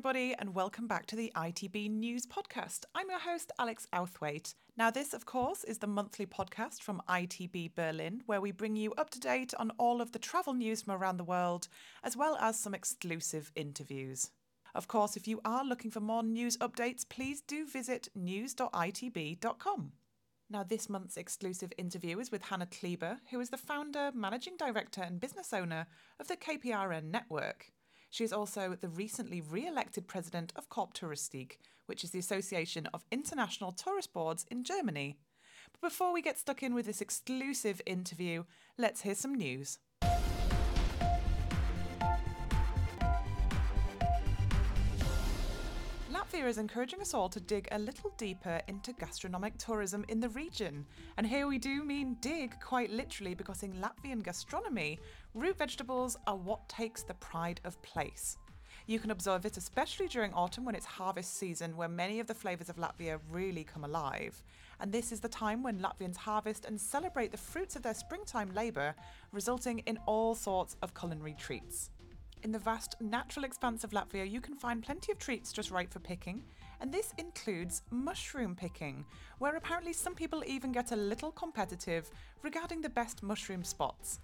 everybody, and welcome back to the ITB News Podcast. I'm your host, Alex Outhwaite. Now, this, of course, is the monthly podcast from ITB Berlin, where we bring you up to date on all of the travel news from around the world, as well as some exclusive interviews. Of course, if you are looking for more news updates, please do visit news.itb.com. Now, this month's exclusive interview is with Hanna Kleber, who is the founder, managing director, and business owner of the KPRN network. She is also the recently re elected president of Corps Touristique, which is the Association of International Tourist Boards in Germany. But before we get stuck in with this exclusive interview, let's hear some news. Latvia is encouraging us all to dig a little deeper into gastronomic tourism in the region. And here we do mean dig quite literally because in Latvian gastronomy, root vegetables are what takes the pride of place. You can observe it especially during autumn when it's harvest season, where many of the flavours of Latvia really come alive. And this is the time when Latvians harvest and celebrate the fruits of their springtime labour, resulting in all sorts of culinary treats. In the vast natural expanse of Latvia, you can find plenty of treats just right for picking, and this includes mushroom picking, where apparently some people even get a little competitive regarding the best mushroom spots.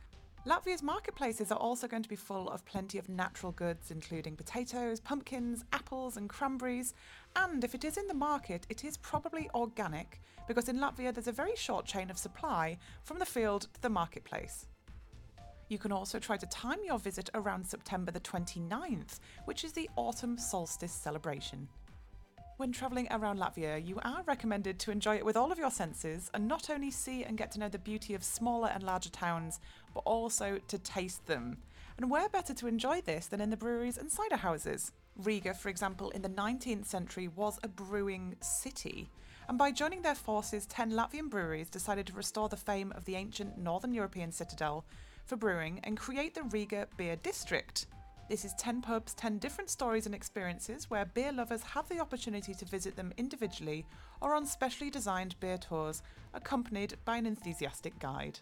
Latvia's marketplaces are also going to be full of plenty of natural goods, including potatoes, pumpkins, apples, and cranberries. And if it is in the market, it is probably organic, because in Latvia there's a very short chain of supply from the field to the marketplace. You can also try to time your visit around September the 29th, which is the autumn solstice celebration. When travelling around Latvia, you are recommended to enjoy it with all of your senses and not only see and get to know the beauty of smaller and larger towns, but also to taste them. And where better to enjoy this than in the breweries and cider houses? Riga, for example, in the 19th century was a brewing city, and by joining their forces, 10 Latvian breweries decided to restore the fame of the ancient Northern European citadel for brewing and create the Riga Beer District. This is 10 pubs, 10 different stories and experiences where beer lovers have the opportunity to visit them individually or on specially designed beer tours accompanied by an enthusiastic guide.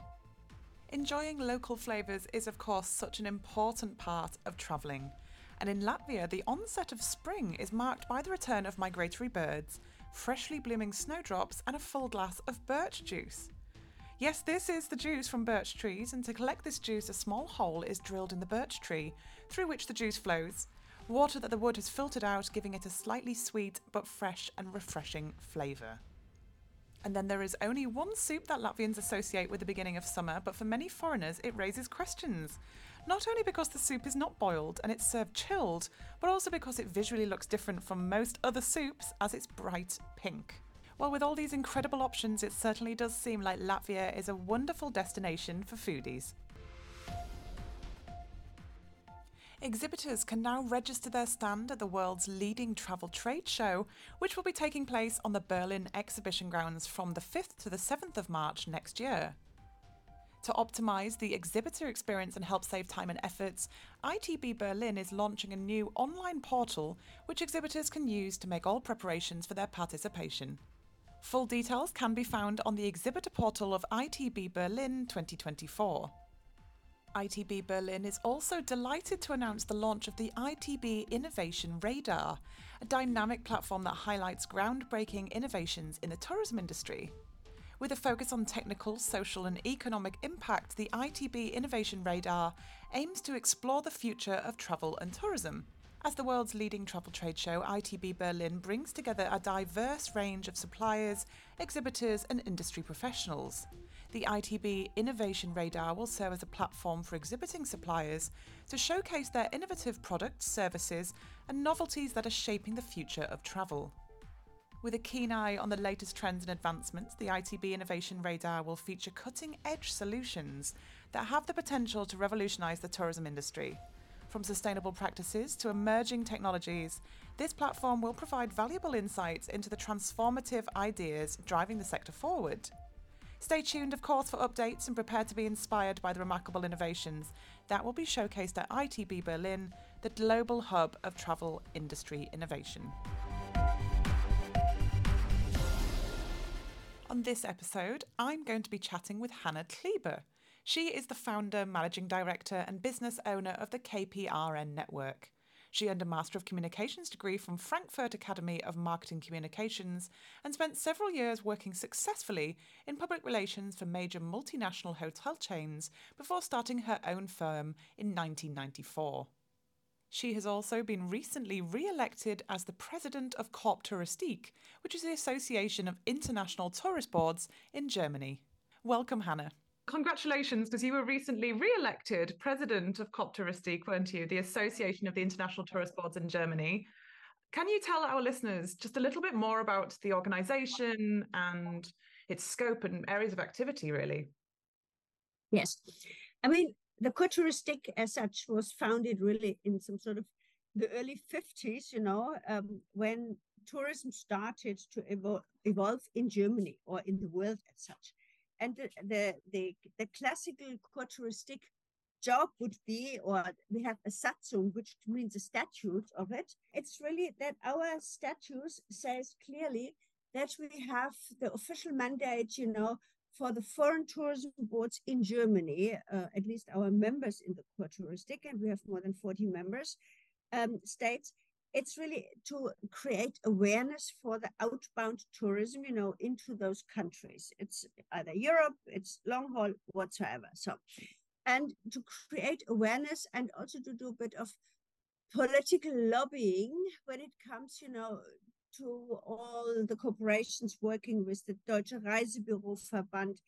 Enjoying local flavours is, of course, such an important part of travelling. And in Latvia, the onset of spring is marked by the return of migratory birds, freshly blooming snowdrops, and a full glass of birch juice. Yes, this is the juice from birch trees, and to collect this juice, a small hole is drilled in the birch tree, through which the juice flows. Water that the wood has filtered out, giving it a slightly sweet but fresh and refreshing flavour. And then there is only one soup that Latvians associate with the beginning of summer, but for many foreigners it raises questions. Not only because the soup is not boiled and it's served chilled, but also because it visually looks different from most other soups as it's bright pink. Well, with all these incredible options, it certainly does seem like Latvia is a wonderful destination for foodies. Exhibitors can now register their stand at the world's leading travel trade show, which will be taking place on the Berlin exhibition grounds from the 5th to the 7th of March next year. To optimise the exhibitor experience and help save time and efforts, ITB Berlin is launching a new online portal which exhibitors can use to make all preparations for their participation. Full details can be found on the exhibitor portal of ITB Berlin 2024. ITB Berlin is also delighted to announce the launch of the ITB Innovation Radar, a dynamic platform that highlights groundbreaking innovations in the tourism industry. With a focus on technical, social, and economic impact, the ITB Innovation Radar aims to explore the future of travel and tourism. As the world's leading travel trade show, ITB Berlin brings together a diverse range of suppliers, exhibitors, and industry professionals. The ITB Innovation Radar will serve as a platform for exhibiting suppliers to showcase their innovative products, services, and novelties that are shaping the future of travel. With a keen eye on the latest trends and advancements, the ITB Innovation Radar will feature cutting edge solutions that have the potential to revolutionise the tourism industry. From sustainable practices to emerging technologies, this platform will provide valuable insights into the transformative ideas driving the sector forward. Stay tuned, of course, for updates and prepare to be inspired by the remarkable innovations that will be showcased at ITB Berlin, the global hub of travel industry innovation. On this episode, I'm going to be chatting with Hanna Kleber. She is the founder, managing director, and business owner of the KPRN network. She earned a Master of Communications degree from Frankfurt Academy of Marketing Communications and spent several years working successfully in public relations for major multinational hotel chains before starting her own firm in 1994. She has also been recently re elected as the president of Corps Touristique, which is the Association of International Tourist Boards in Germany. Welcome, Hanna. Congratulations, because you were recently re elected president of Corps Touristique, weren't you? The Association of the International Tourist Boards in Germany. Can you tell our listeners just a little bit more about the organization and its scope and areas of activity, really? Yes. I mean, the Touristique as such was founded really in some sort of the early 50s, you know, um, when tourism started to evolve in Germany or in the world as such. And the, the, the, the classical Corps Touristique job would be, or we have a Satzung, which means a statute of it. It's really that our statute says clearly that we have the official mandate, you know, for the foreign tourism boards in Germany, uh, at least our members in the Corps Touristique, and we have more than 40 members, um, states, it's really to create awareness for the outbound tourism, you know, into those countries. It's either Europe, it's long haul, whatsoever. So, and to create awareness and also to do a bit of political lobbying when it comes, you know, to all the corporations working with the Deutsche Reisebüroverband,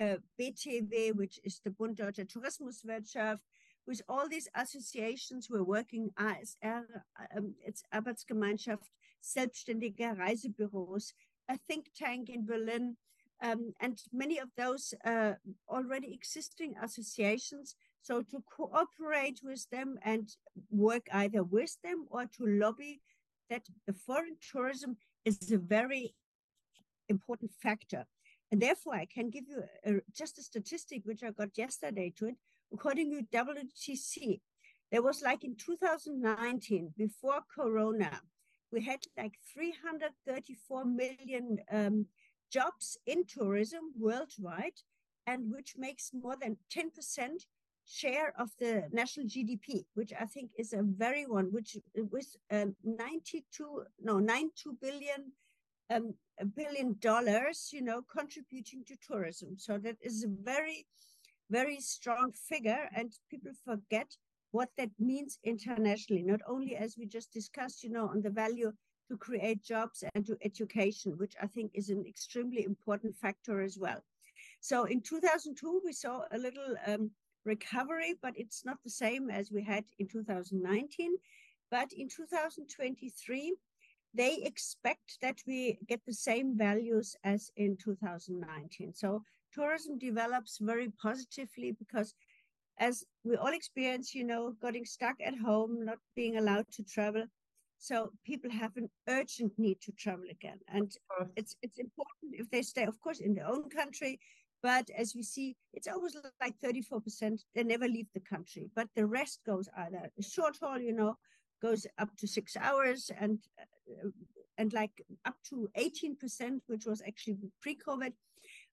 uh, BTW, which is the Bund Deutscher Tourismuswirtschaft, with all these associations we're working ASR, um, it's Arbeitsgemeinschaft Selbstständiger Reisebüros, a think tank in Berlin, um, and many of those uh, already existing associations. So to cooperate with them and work either with them or to lobby that the foreign tourism is a very important factor. And therefore, I can give you a, just a statistic which I got yesterday to it. According to WTC, there was like in 2019, before Corona, we had like 334 million um, jobs in tourism worldwide, and which makes more than 10% share of the national GDP, which I think is a very one, which was um, 92, no, 92 billion um, billion dollars, you know, contributing to tourism. So that is a very, very strong figure, and people forget what that means internationally. Not only as we just discussed, you know, on the value to create jobs and to education, which I think is an extremely important factor as well. So in 2002, we saw a little um, recovery, but it's not the same as we had in 2019. But in 2023, they expect that we get the same values as in 2019. So tourism develops very positively because as we all experience, you know, getting stuck at home, not being allowed to travel. So people have an urgent need to travel again. And it's it's important if they stay, of course, in their own country, but as we see, it's always like 34%, they never leave the country. But the rest goes either short haul, you know, goes up to six hours and uh, and like up to 18%, which was actually pre-COVID,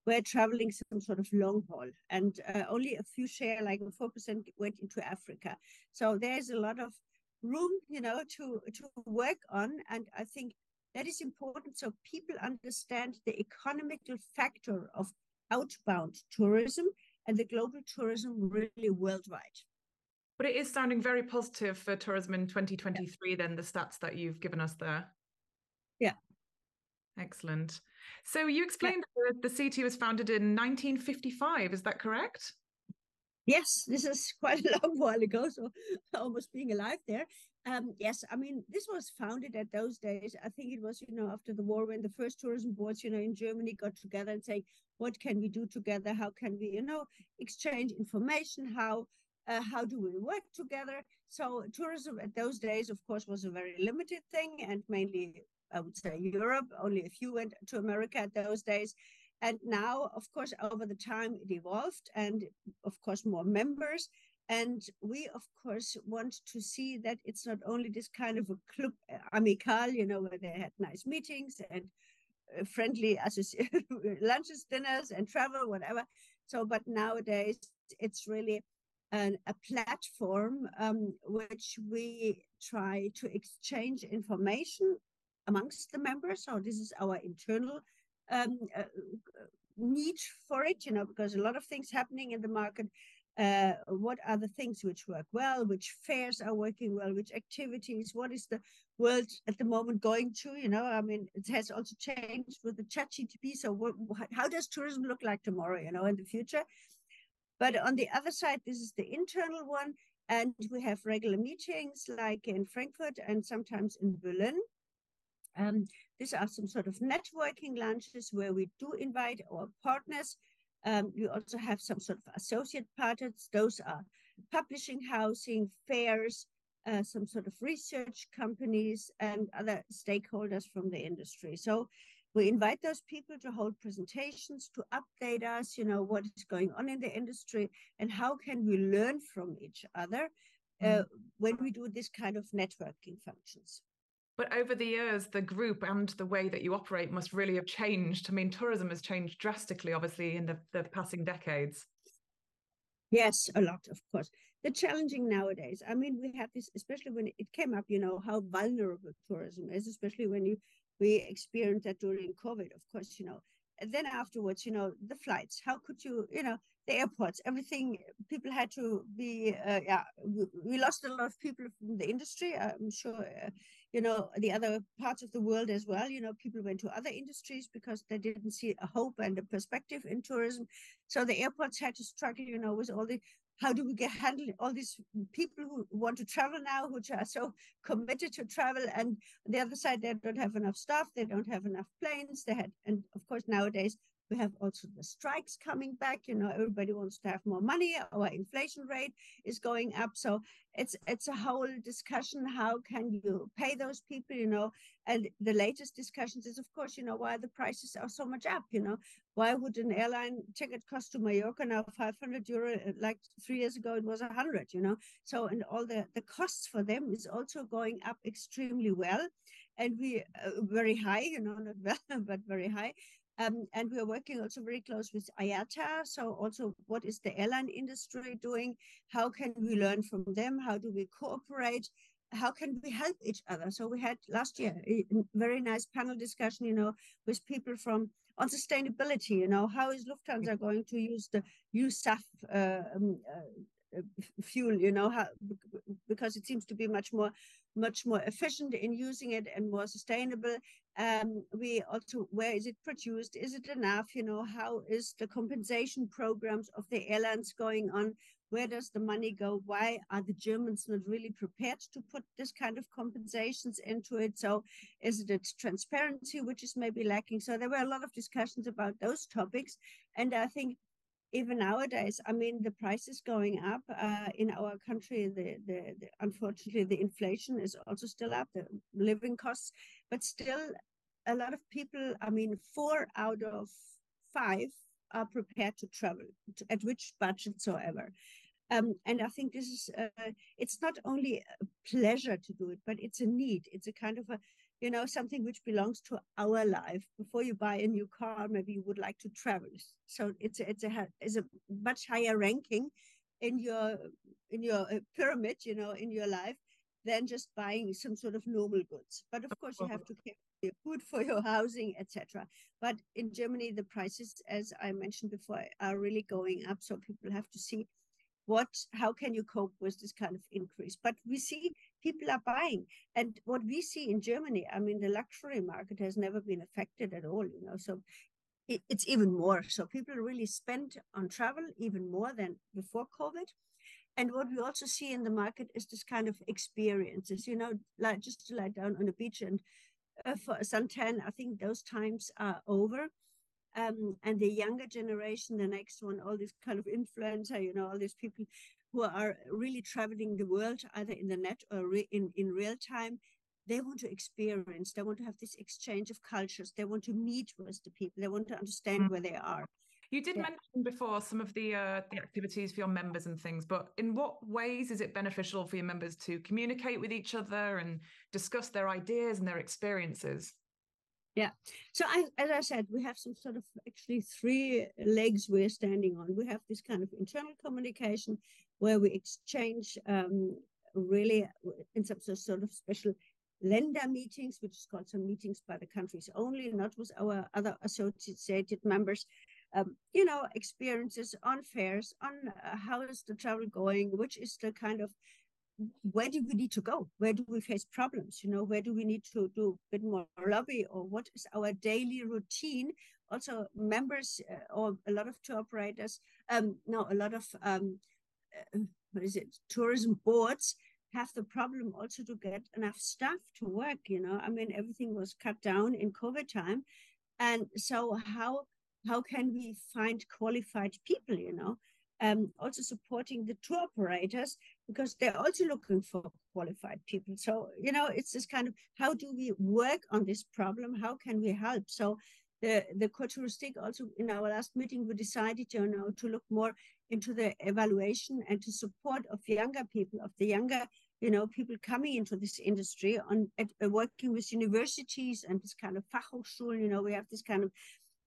were traveling some sort of long haul. And uh, only a few share, like 4% went into Africa. So there's a lot of room, you know, to, to work on. And I think that is important so people understand the economical factor of outbound tourism and the global tourism really worldwide. But it is sounding very positive for tourism in 2023, yeah. then the stats that you've given us there. Yeah. Excellent. So you explained that the CT was founded in 1955, is that correct? Yes, this is quite a long while ago, so almost being alive there. Um, yes, I mean, this was founded at those days. I think it was, you know, after the war when the first tourism boards, you know, in Germany got together and saying, what can we do together? How can we, you know, exchange information? How uh, how do we work together? So tourism at those days, of course, was a very limited thing, and mainly, I would say, Europe. Only a few went to America those days. And now, of course, over the time it evolved, and of course, more members. And we, of course, want to see that it's not only this kind of a club uh, amical, you know, where they had nice meetings and uh, friendly lunches, dinners, and travel, whatever. So, but nowadays it's really an, a platform um, which we try to exchange information amongst the members. So this is our internal um, uh, need for it, you know, because a lot of things happening in the market. Uh, what are the things which work well? Which fairs are working well? Which activities? What is the world at the moment going to? You know, I mean, it has also changed with the chat ChatGPT. So, what, how does tourism look like tomorrow? You know, in the future. But on the other side, this is the internal one, and we have regular meetings like in Frankfurt and sometimes in Berlin. Um, these are some sort of networking lunches where we do invite our partners. Um, we also have some sort of associate partners. Those are publishing housing, fairs, uh, some sort of research companies, and other stakeholders from the industry. So we invite those people to hold presentations, to update us, you know, what is going on in the industry and how can we learn from each other uh, mm. when we do this kind of networking functions. But over the years, the group and the way that you operate must really have changed. I mean, tourism has changed drastically, obviously, in the, the passing decades. Yes, a lot, of course. The challenging nowadays, I mean, we have this, especially when it came up, you know, how vulnerable tourism is, especially when you we experienced that during COVID, of course, you know. And then afterwards, you know, the flights, how could you, you know, the airports, everything, people had to be, uh, yeah, we, we, lost a lot of people from the industry. I'm sure, uh, you know, the other parts of the world as well, you know, people went to other industries because they didn't see a hope and a perspective in tourism. So the airports had to struggle, you know, with all the how do we get handle all these people who want to travel now, which are so committed to travel, and on the other side they don't have enough staff, they don't have enough planes. They had, and of course nowadays we have also the strikes coming back. You know, everybody wants to have more money. Our inflation rate is going up. So it's it's a whole discussion. How can you pay those people? You know, and the latest discussions is, of course, you know, why the prices are so much up. You know, why would an airline ticket cost to Mallorca now 500 euro? Like three years ago, it was 100. You know, so and all the the costs for them is also going up extremely well and we uh, very high, you know, not well, but very high. Um, and we're working also very close with IATA. So also what is the airline industry doing? How can we learn from them? How do we cooperate? How can we help each other? So we had last year a very nice panel discussion, you know, with people from on sustainability, you know, how is Lufthansa going to use the USAF uh, um, uh, fuel, you know, how, because it seems to be much more much more efficient in using it and more sustainable. Um, we also, where is it produced? Is it enough? You know, how is the compensation programs of the airlines going on? Where does the money go? Why are the Germans not really prepared to put this kind of compensations into it? So is it transparency, which is maybe lacking? So there were a lot of discussions about those topics. And I think even nowadays, I mean, the price is going up uh, in our country. The, the, the, unfortunately, the inflation is also still up, the living costs, but still, a lot of people. I mean, four out of five are prepared to travel to, at which budget soever. Um, and I think this is, uh, it's not only a pleasure to do it, but it's a need. It's a kind of a you know, something which belongs to our life. Before you buy a new car, maybe you would like to travel. So it's a, it's a it's a much higher ranking in your in your uh, pyramid, you know, in your life than just buying some sort of normal goods. But of course, you have to pay your food for your housing, etc. But in Germany, the prices, as I mentioned before, are really going up. So people have to see what how can you cope with this kind of increase but we see people are buying. And what we see in germany i mean the luxury market has never been affected at all you know so it, it's even more. So people really spend on travel even more than before covid. And what we also see in the market is this kind of experiences you know like just to lie down on a beach and uh, for suntan i think those times are over. Um, and the younger generation, the next one, all this kind of influencer, you know, all these people who are really traveling the world either in the net or re- in, in real time, they want to experience, they want to have this exchange of cultures, they want to meet with the people, they want to understand mm-hmm. where they are. You did yeah. mention before some of the uh, the activities for your members and things, but in what ways is it beneficial for your members to communicate with each other and discuss their ideas and their experiences? Yeah. So I, as I said, we have some sort of actually three legs we're standing on. We have this kind of internal communication. Where we exchange um, really in some sort of special Länder meetings, which is called some meetings by the countries only, not with our other associated members. Um, you know, experiences on fairs, on uh, how is the travel going, which is the kind of where do we need to go? Where do we face problems? You know, where do we need to do a bit more lobby or what is our daily routine? Also, members uh, or a lot of tour operators, um, no, a lot of um, uh, what is it, tourism boards have the problem also to get enough staff to work. You know, I mean, everything was cut down in COVID time, and so how how can we find qualified people? You know, um, also supporting the tour operators because they're also looking for qualified people. So, you know, it's this kind of how do we work on this problem? How can we help? So the, the Corps Touristique also in our last meeting, we decided, you know, to look more into the evaluation and to support of younger people, of the younger, you know, people coming into this industry on at, uh, working with universities and this kind of Fachhochschulen, you know, we have this kind of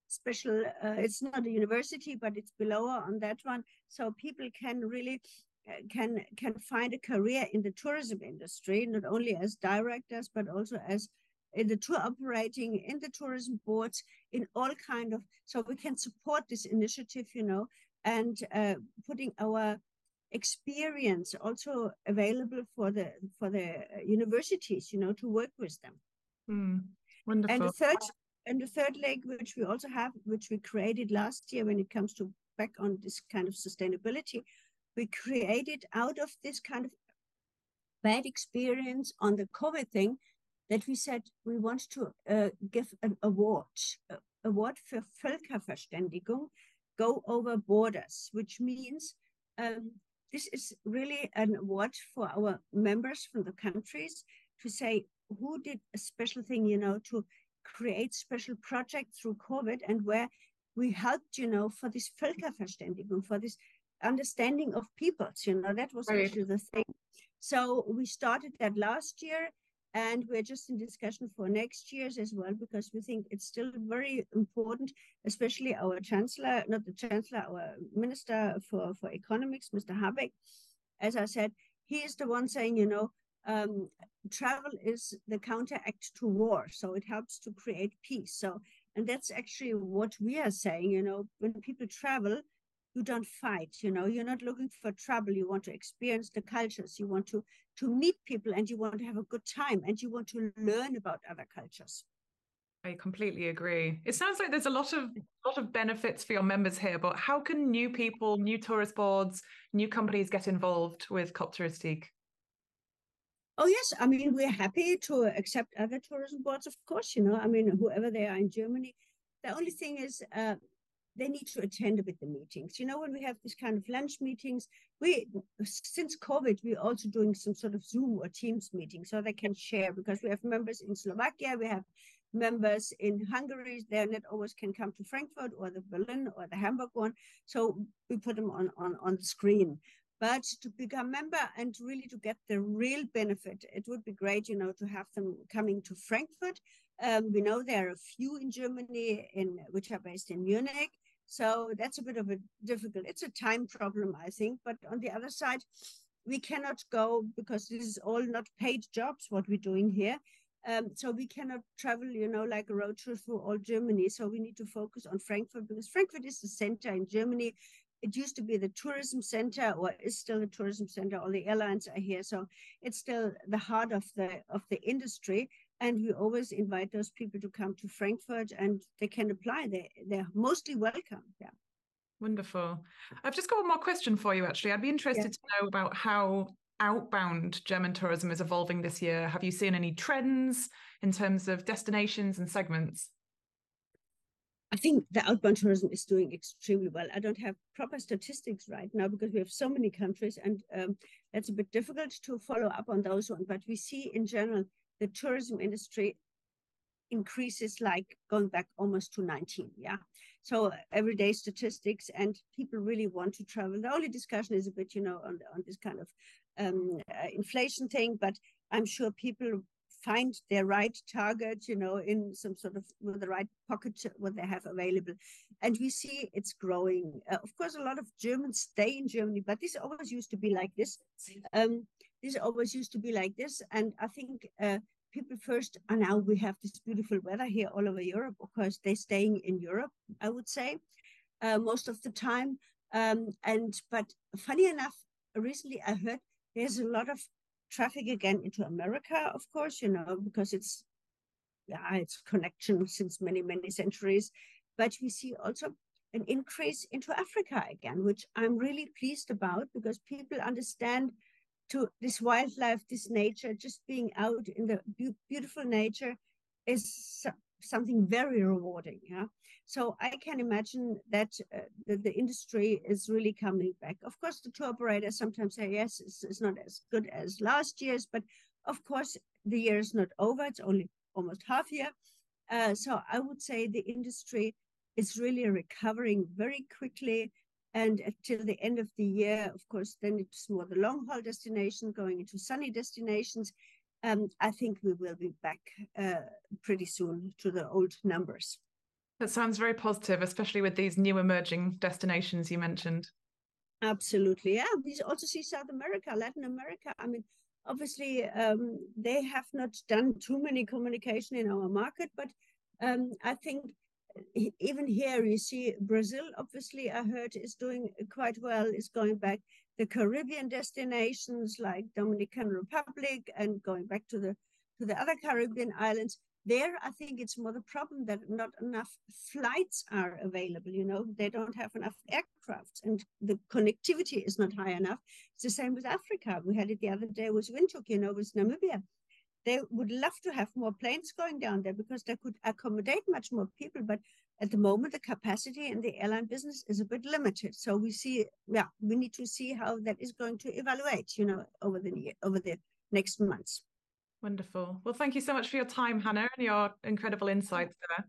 special uh, it's not a university but it's below on that one. So people can really uh, can can find a career in the tourism industry not only as directors but also as in the tour operating in the tourism boards in all kind of so we can support this initiative you know and uh, putting our experience also available for the for the universities you know to work with them. Mm, wonderful and the third and the third leg, which we also have, which we created last year when it comes to back on this kind of sustainability, we created out of this kind of bad experience on the COVID thing that we said we want to uh, give an award, uh, award for Völkerverständigung, go over borders, which means um, this is really an award for our members from the countries to say who did a special thing, you know, to create special projects through COVID and where we helped, you know, for this Völkerverständigung, for this understanding of peoples, you know, that was right. actually the thing. So we started that last year and we're just in discussion for next year's as well because we think it's still very important especially our chancellor not the chancellor our minister for for economics mr habeck as i said he is the one saying you know um, travel is the counteract to war. So it helps to create peace. So, and that's actually what we are saying, you know, when people travel, you don't fight, you know, you're not looking for trouble. You want to experience the cultures. You want to, to meet people and you want to have a good time and you want to learn about other cultures. I completely agree. It sounds like there's a lot of lot of benefits for your members here, but how can new people, new tourist boards, new companies get involved with Corps Touristique? Oh yes, I mean we're happy to accept other tourism boards, of course. You know, I mean whoever they are in Germany. The only thing is uh, they need to attend a bit the meetings. You know, when we have this kind of lunch meetings, we since COVID we're also doing some sort of Zoom or Teams meeting so they can share because we have members in Slovakia, we have members in Hungary. They not always can come to Frankfurt or the Berlin or the Hamburg one, so we put them on on on the screen. But to become member and really to get the real benefit, it would be great, you know, to have them coming to Frankfurt. Um, we know there are a few in Germany in which are based in Munich. So that's a bit of a difficult, it's a time problem, I think. But on the other side, we cannot go because this is all not paid jobs, what we're doing here. Um, so we cannot travel, you know, like a road trip through all Germany. So we need to focus on Frankfurt because Frankfurt is the center in Germany it used to be the tourism center or is still the tourism center all the airlines are here so it's still the heart of the of the industry and we always invite those people to come to frankfurt and they can apply they they're mostly welcome yeah wonderful i've just got one more question for you actually i'd be interested yeah. to know about how outbound german tourism is evolving this year have you seen any trends in terms of destinations and segments I think the outbound tourism is doing extremely well. I don't have proper statistics right now because we have so many countries, and um, that's a bit difficult to follow up on those ones. But we see in general the tourism industry increases like going back almost to 19. Yeah. So everyday statistics, and people really want to travel. The only discussion is a bit, you know, on, on this kind of um, uh, inflation thing, but I'm sure people find their right target, you know, in some sort of with the right pocket what they have available. and we see it's growing. Uh, of course, a lot of Germans stay in Germany, but this always used to be like this. Um, this always used to be like this, and I think uh, people first and now we have this beautiful weather here all over Europe. Of course, they're staying in Europe, I would say, uh, most of the time. Um, and but funny enough, recently I heard there's a lot of traffic again into America, of course, you know, because it's yeah, it's connection since many, many centuries. But we see also an increase into Africa again, which I'm really pleased about because people understand to this wildlife, this nature, just being out in the be beautiful nature is something very rewarding. Yeah. So I can imagine that uh, the, the, industry is really coming back. Of course, the tour operators sometimes say, yes, it's, it's not as good as last year's, but of course, the year is not over. It's only almost half year. Uh, so I would say the industry is really recovering very quickly. And until the end of the year, of course, then it's more the long haul destination going into sunny destinations. Um, I think we will be back uh, pretty soon to the old numbers. That sounds very positive, especially with these new emerging destinations you mentioned. Absolutely. Yeah. We also see South America, Latin America. I mean, obviously, um, they have not done too many communication in our market, but um, I think even here you see Brazil, obviously, I heard is doing quite well, is going back. The Caribbean destinations like Dominican Republic and going back to the to the other Caribbean islands, there i think it's more the problem that not enough flights are available you know? They don't have enough aircraft and the connectivity is not high enough. It's the same with africa. We had it the other day with windhoek you know with namibia they would love to have more planes going down there because they could accommodate much more people but at the moment the capacity in the airline business is a bit limited so we see yeah we need to see how that is going to evaluate you know over the over the next months Wonderful. Well, thank you so much for your time, Hanna, and your incredible insights there.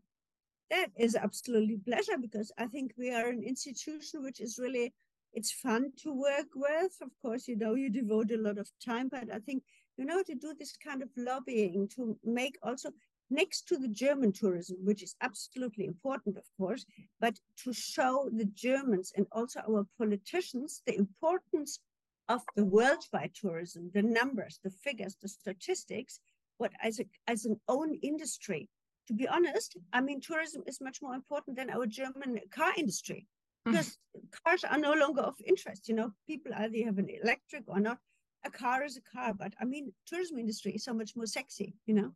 That is absolutely pleasure because I think we are an institution which is really it's fun to work with. Of course, you know, you devote a lot of time, but I think, you know, to do this kind of lobbying to make also next to the German tourism, which is absolutely important, of course, but to show the Germans and also our politicians the importance of the worldwide tourism, the numbers, the figures, the statistics, but as, a, as an own industry. To be honest, I mean, tourism is much more important than our German car industry mm. because mm. cars are no longer of interest. You know, people either have an electric or not. A car is a car, but I mean, tourism industry is so much more sexy. You know.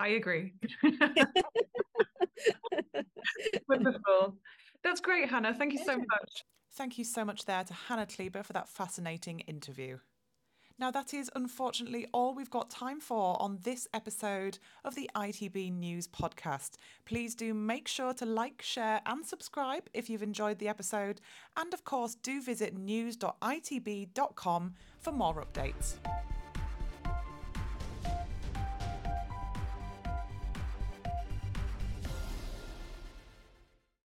I agree. Wonderful. That's great, Hanna. Thank you so much. Thank you so much there to Hanna Kleber for that fascinating interview. Now, that is unfortunately all we've got time for on this episode of the ITB News podcast. Please do make sure to like, share, and subscribe if you've enjoyed the episode. And of course, do visit news.itb.com for more updates.